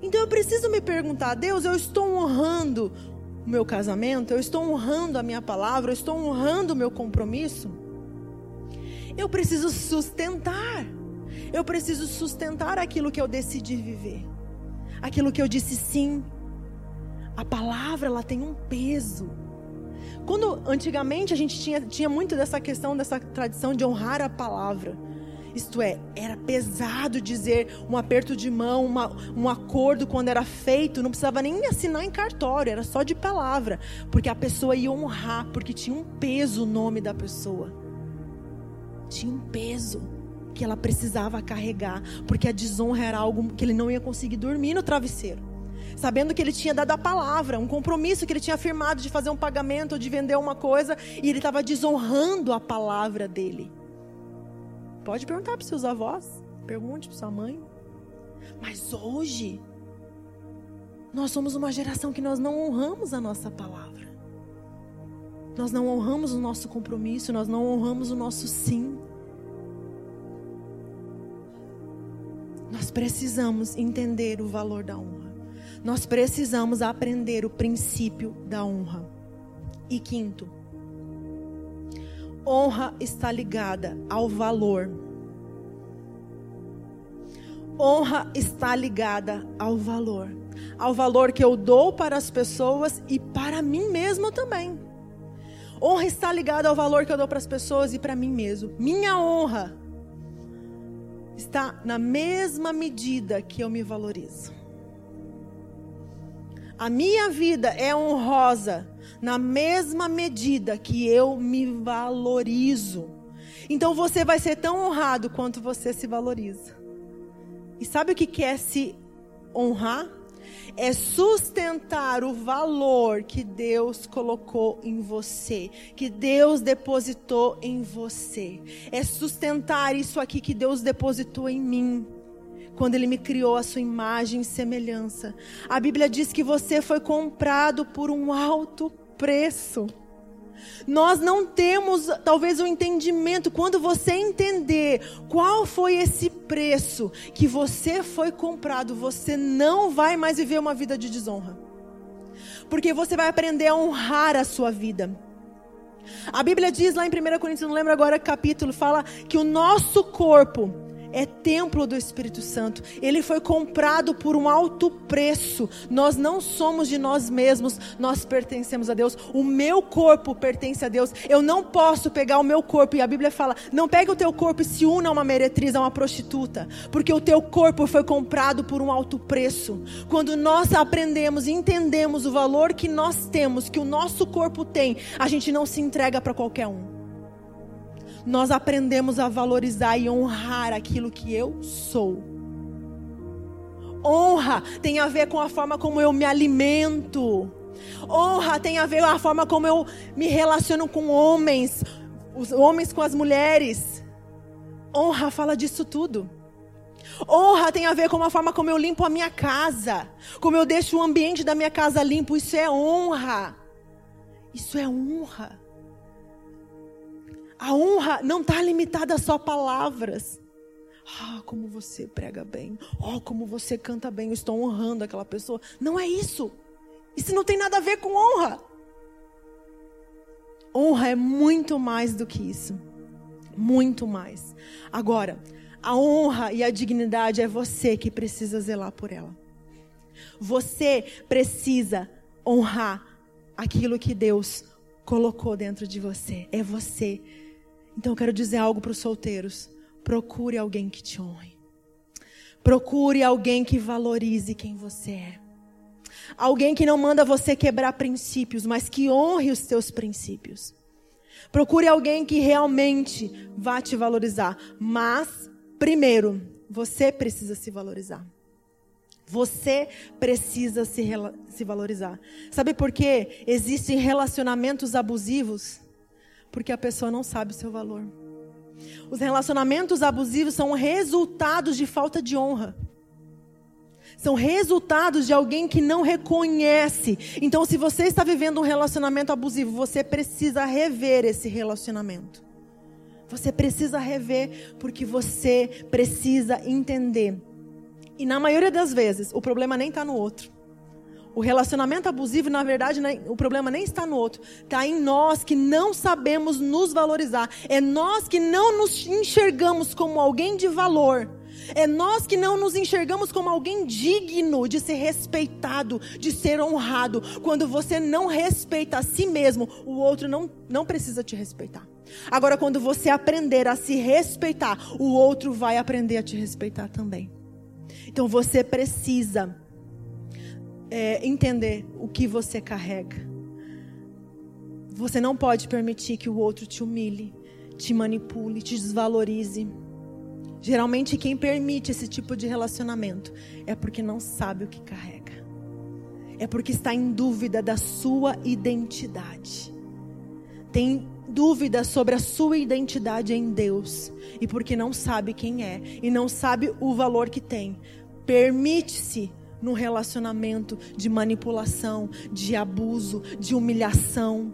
Então, eu preciso me perguntar: Deus, eu estou honrando o meu casamento? Eu estou honrando a minha palavra? Eu estou honrando o meu compromisso? Eu preciso sustentar. Eu preciso sustentar aquilo que eu decidi viver. Aquilo que eu disse sim. A palavra, ela tem um peso. Quando antigamente a gente tinha, tinha muito dessa questão, dessa tradição de honrar a palavra. Isto é, era pesado dizer um aperto de mão, uma, um acordo quando era feito, não precisava nem assinar em cartório, era só de palavra, porque a pessoa ia honrar, porque tinha um peso o nome da pessoa. Tinha um peso que ela precisava carregar, porque a desonra era algo que ele não ia conseguir dormir no travesseiro. Sabendo que ele tinha dado a palavra, um compromisso que ele tinha firmado de fazer um pagamento ou de vender uma coisa, e ele estava desonrando a palavra dele. Pode perguntar para seus avós, pergunte para sua mãe. Mas hoje, nós somos uma geração que nós não honramos a nossa palavra. Nós não honramos o nosso compromisso, nós não honramos o nosso sim. Nós precisamos entender o valor da honra. Nós precisamos aprender o princípio da honra. E quinto, honra está ligada ao valor. Honra está ligada ao valor. Ao valor que eu dou para as pessoas e para mim mesmo também. Honra está ligada ao valor que eu dou para as pessoas e para mim mesmo. Minha honra está na mesma medida que eu me valorizo. A minha vida é honrosa na mesma medida que eu me valorizo. Então você vai ser tão honrado quanto você se valoriza. E sabe o que é se honrar? É sustentar o valor que Deus colocou em você, que Deus depositou em você. É sustentar isso aqui que Deus depositou em mim quando ele me criou a sua imagem e semelhança. A Bíblia diz que você foi comprado por um alto preço. Nós não temos talvez o um entendimento quando você entender qual foi esse preço que você foi comprado, você não vai mais viver uma vida de desonra. Porque você vai aprender a honrar a sua vida. A Bíblia diz lá em 1 Coríntios, não lembro agora capítulo, fala que o nosso corpo é templo do Espírito Santo. Ele foi comprado por um alto preço. Nós não somos de nós mesmos, nós pertencemos a Deus. O meu corpo pertence a Deus. Eu não posso pegar o meu corpo, e a Bíblia fala: não pegue o teu corpo e se una a uma meretriz, a uma prostituta, porque o teu corpo foi comprado por um alto preço. Quando nós aprendemos e entendemos o valor que nós temos, que o nosso corpo tem, a gente não se entrega para qualquer um nós aprendemos a valorizar e honrar aquilo que eu sou. Honra tem a ver com a forma como eu me alimento. Honra tem a ver com a forma como eu me relaciono com homens, os homens com as mulheres. Honra fala disso tudo. Honra tem a ver com a forma como eu limpo a minha casa, como eu deixo o ambiente da minha casa limpo. Isso é honra. Isso é honra. A honra não está limitada a só palavras. Ah, como você prega bem. Oh, como você canta bem. Eu estou honrando aquela pessoa. Não é isso. Isso não tem nada a ver com honra. Honra é muito mais do que isso. Muito mais. Agora, a honra e a dignidade é você que precisa zelar por ela. Você precisa honrar aquilo que Deus colocou dentro de você. É você então eu quero dizer algo para os solteiros: procure alguém que te honre. Procure alguém que valorize quem você é. Alguém que não manda você quebrar princípios, mas que honre os seus princípios. Procure alguém que realmente vá te valorizar. Mas, primeiro, você precisa se valorizar. Você precisa se, se valorizar. Sabe por quê? Existem relacionamentos abusivos porque a pessoa não sabe o seu valor. Os relacionamentos abusivos são resultados de falta de honra. São resultados de alguém que não reconhece. Então, se você está vivendo um relacionamento abusivo, você precisa rever esse relacionamento. Você precisa rever porque você precisa entender. E na maioria das vezes, o problema nem está no outro. O relacionamento abusivo, na verdade, o problema nem está no outro. Está em nós que não sabemos nos valorizar. É nós que não nos enxergamos como alguém de valor. É nós que não nos enxergamos como alguém digno de ser respeitado, de ser honrado. Quando você não respeita a si mesmo, o outro não, não precisa te respeitar. Agora, quando você aprender a se respeitar, o outro vai aprender a te respeitar também. Então, você precisa é, entender o que você carrega. Você não pode permitir que o outro te humilhe, te manipule, te desvalorize. Geralmente, quem permite esse tipo de relacionamento é porque não sabe o que carrega, é porque está em dúvida da sua identidade. Tem dúvida sobre a sua identidade em Deus e porque não sabe quem é e não sabe o valor que tem, permite-se num relacionamento de manipulação, de abuso, de humilhação.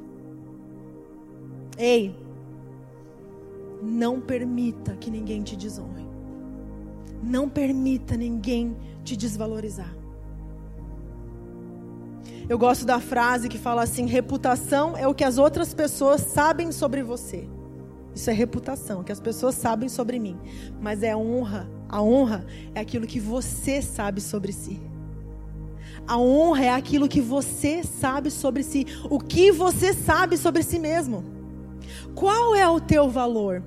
Ei, não permita que ninguém te desonre. Não permita ninguém te desvalorizar. Eu gosto da frase que fala assim: reputação é o que as outras pessoas sabem sobre você. Isso é reputação, que as pessoas sabem sobre mim. Mas é honra. A honra é aquilo que você sabe sobre si. A honra é aquilo que você sabe sobre si. O que você sabe sobre si mesmo. Qual é o teu valor?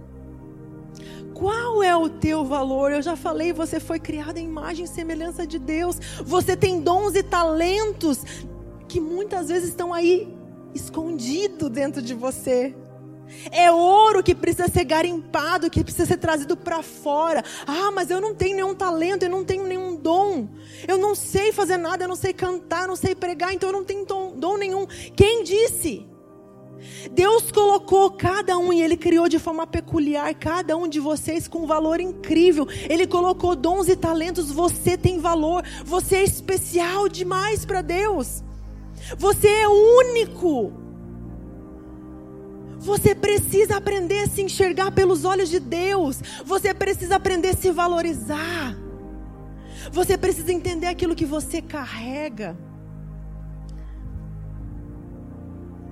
Qual é o teu valor? Eu já falei, você foi criado em imagem e semelhança de Deus. Você tem dons e talentos que muitas vezes estão aí escondido dentro de você. É ouro que precisa ser garimpado, que precisa ser trazido para fora. Ah, mas eu não tenho nenhum talento, eu não tenho nenhum dom. Eu não sei fazer nada, eu não sei cantar, eu não sei pregar, então eu não tenho dom, nenhum. Quem disse? Deus colocou cada um e Ele criou de forma peculiar cada um de vocês com um valor incrível. Ele colocou dons e talentos. Você tem valor. Você é especial demais para Deus. Você é único. Você precisa aprender a se enxergar pelos olhos de Deus. Você precisa aprender a se valorizar. Você precisa entender aquilo que você carrega.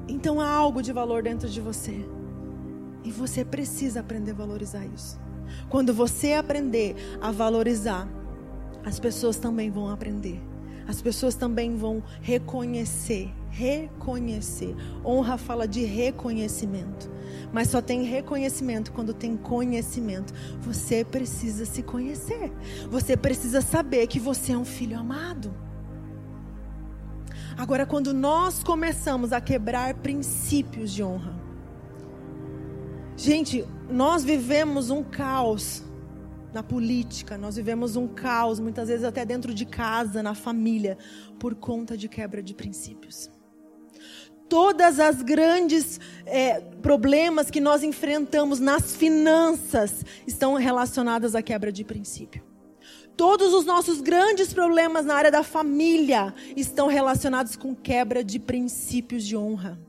Então há algo de valor dentro de você. E você precisa aprender a valorizar isso. Quando você aprender a valorizar, as pessoas também vão aprender as pessoas também vão reconhecer. Reconhecer. Honra fala de reconhecimento. Mas só tem reconhecimento quando tem conhecimento. Você precisa se conhecer. Você precisa saber que você é um filho amado. Agora, quando nós começamos a quebrar princípios de honra, gente, nós vivemos um caos na política, nós vivemos um caos, muitas vezes até dentro de casa, na família, por conta de quebra de princípios. Todas as grandes é, problemas que nós enfrentamos nas finanças estão relacionadas à quebra de princípio. Todos os nossos grandes problemas na área da família estão relacionados com quebra de princípios de honra.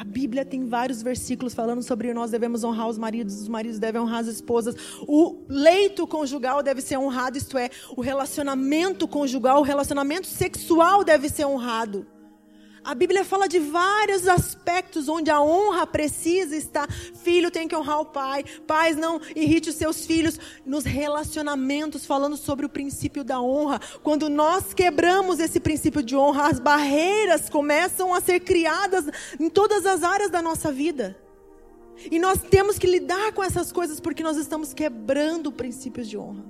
A Bíblia tem vários versículos falando sobre nós devemos honrar os maridos, os maridos devem honrar as esposas. O leito conjugal deve ser honrado, isto é, o relacionamento conjugal, o relacionamento sexual deve ser honrado. A Bíblia fala de vários aspectos onde a honra precisa estar. Filho tem que honrar o pai, pais não irrite os seus filhos. Nos relacionamentos, falando sobre o princípio da honra. Quando nós quebramos esse princípio de honra, as barreiras começam a ser criadas em todas as áreas da nossa vida. E nós temos que lidar com essas coisas porque nós estamos quebrando princípios de honra.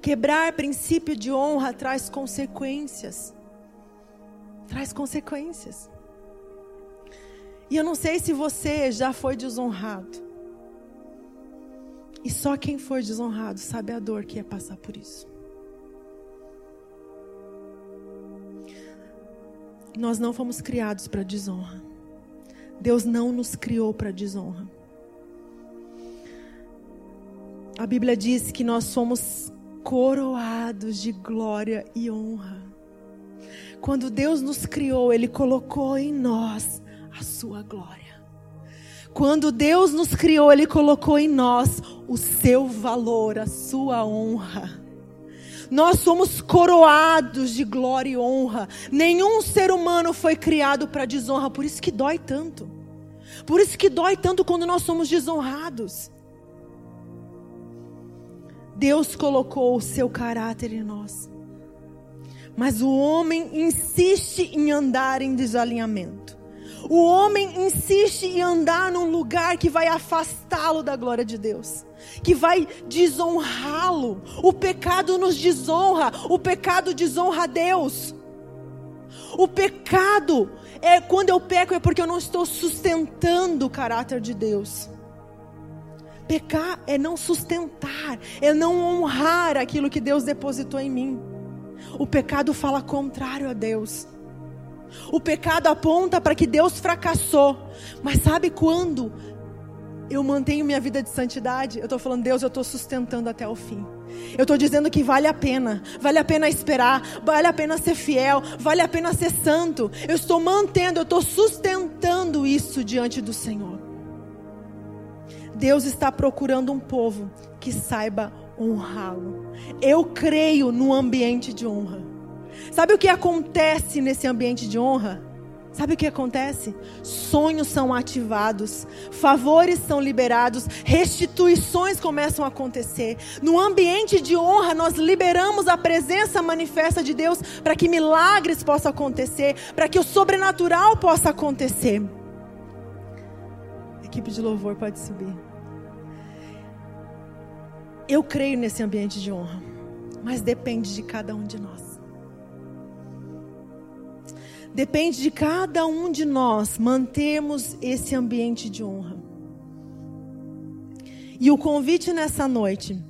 Quebrar princípio de honra traz consequências traz consequências. E eu não sei se você já foi desonrado. E só quem for desonrado sabe a dor que é passar por isso. Nós não fomos criados para desonra. Deus não nos criou para desonra. A Bíblia diz que nós somos coroados de glória e honra. Quando Deus nos criou, Ele colocou em nós a sua glória. Quando Deus nos criou, Ele colocou em nós o seu valor, a sua honra. Nós somos coroados de glória e honra. Nenhum ser humano foi criado para desonra, por isso que dói tanto. Por isso que dói tanto quando nós somos desonrados. Deus colocou o seu caráter em nós. Mas o homem insiste em andar em desalinhamento. O homem insiste em andar num lugar que vai afastá-lo da glória de Deus, que vai desonrá-lo. O pecado nos desonra, o pecado desonra a Deus. O pecado é quando eu peco é porque eu não estou sustentando o caráter de Deus. Pecar é não sustentar, é não honrar aquilo que Deus depositou em mim. O pecado fala contrário a Deus. O pecado aponta para que Deus fracassou. Mas sabe quando eu mantenho minha vida de santidade? Eu estou falando, Deus, eu estou sustentando até o fim. Eu estou dizendo que vale a pena, vale a pena esperar, vale a pena ser fiel, vale a pena ser santo. Eu estou mantendo, eu estou sustentando isso diante do Senhor. Deus está procurando um povo que saiba honrá-lo. Eu creio no ambiente de honra. Sabe o que acontece nesse ambiente de honra? Sabe o que acontece? Sonhos são ativados, favores são liberados, restituições começam a acontecer. No ambiente de honra, nós liberamos a presença manifesta de Deus para que milagres possam acontecer, para que o sobrenatural possa acontecer. A equipe de louvor pode subir. Eu creio nesse ambiente de honra, mas depende de cada um de nós. Depende de cada um de nós mantermos esse ambiente de honra. E o convite nessa noite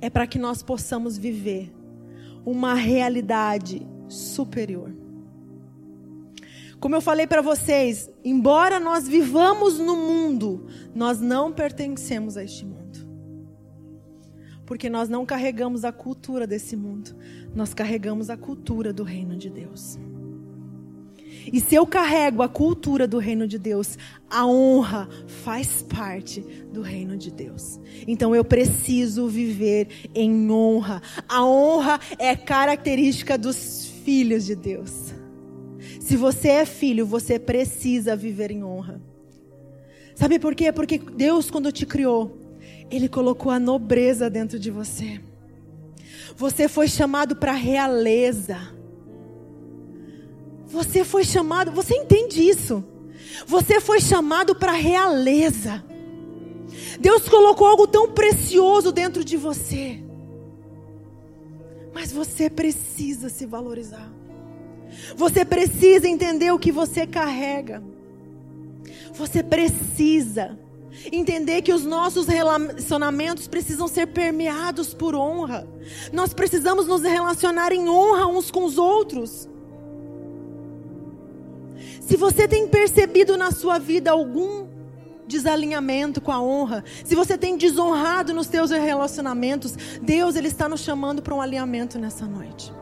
é para que nós possamos viver uma realidade superior. Como eu falei para vocês, embora nós vivamos no mundo, nós não pertencemos a este mundo. Porque nós não carregamos a cultura desse mundo, nós carregamos a cultura do reino de Deus. E se eu carrego a cultura do reino de Deus, a honra faz parte do reino de Deus. Então eu preciso viver em honra. A honra é característica dos filhos de Deus. Se você é filho, você precisa viver em honra. Sabe por quê? Porque Deus, quando te criou, Ele colocou a nobreza dentro de você. Você foi chamado para realeza. Você foi chamado, você entende isso? Você foi chamado para realeza. Deus colocou algo tão precioso dentro de você. Mas você precisa se valorizar. Você precisa entender o que você carrega. Você precisa entender que os nossos relacionamentos precisam ser permeados por honra. Nós precisamos nos relacionar em honra uns com os outros. Se você tem percebido na sua vida algum desalinhamento com a honra, se você tem desonrado nos seus relacionamentos, Deus ele está nos chamando para um alinhamento nessa noite.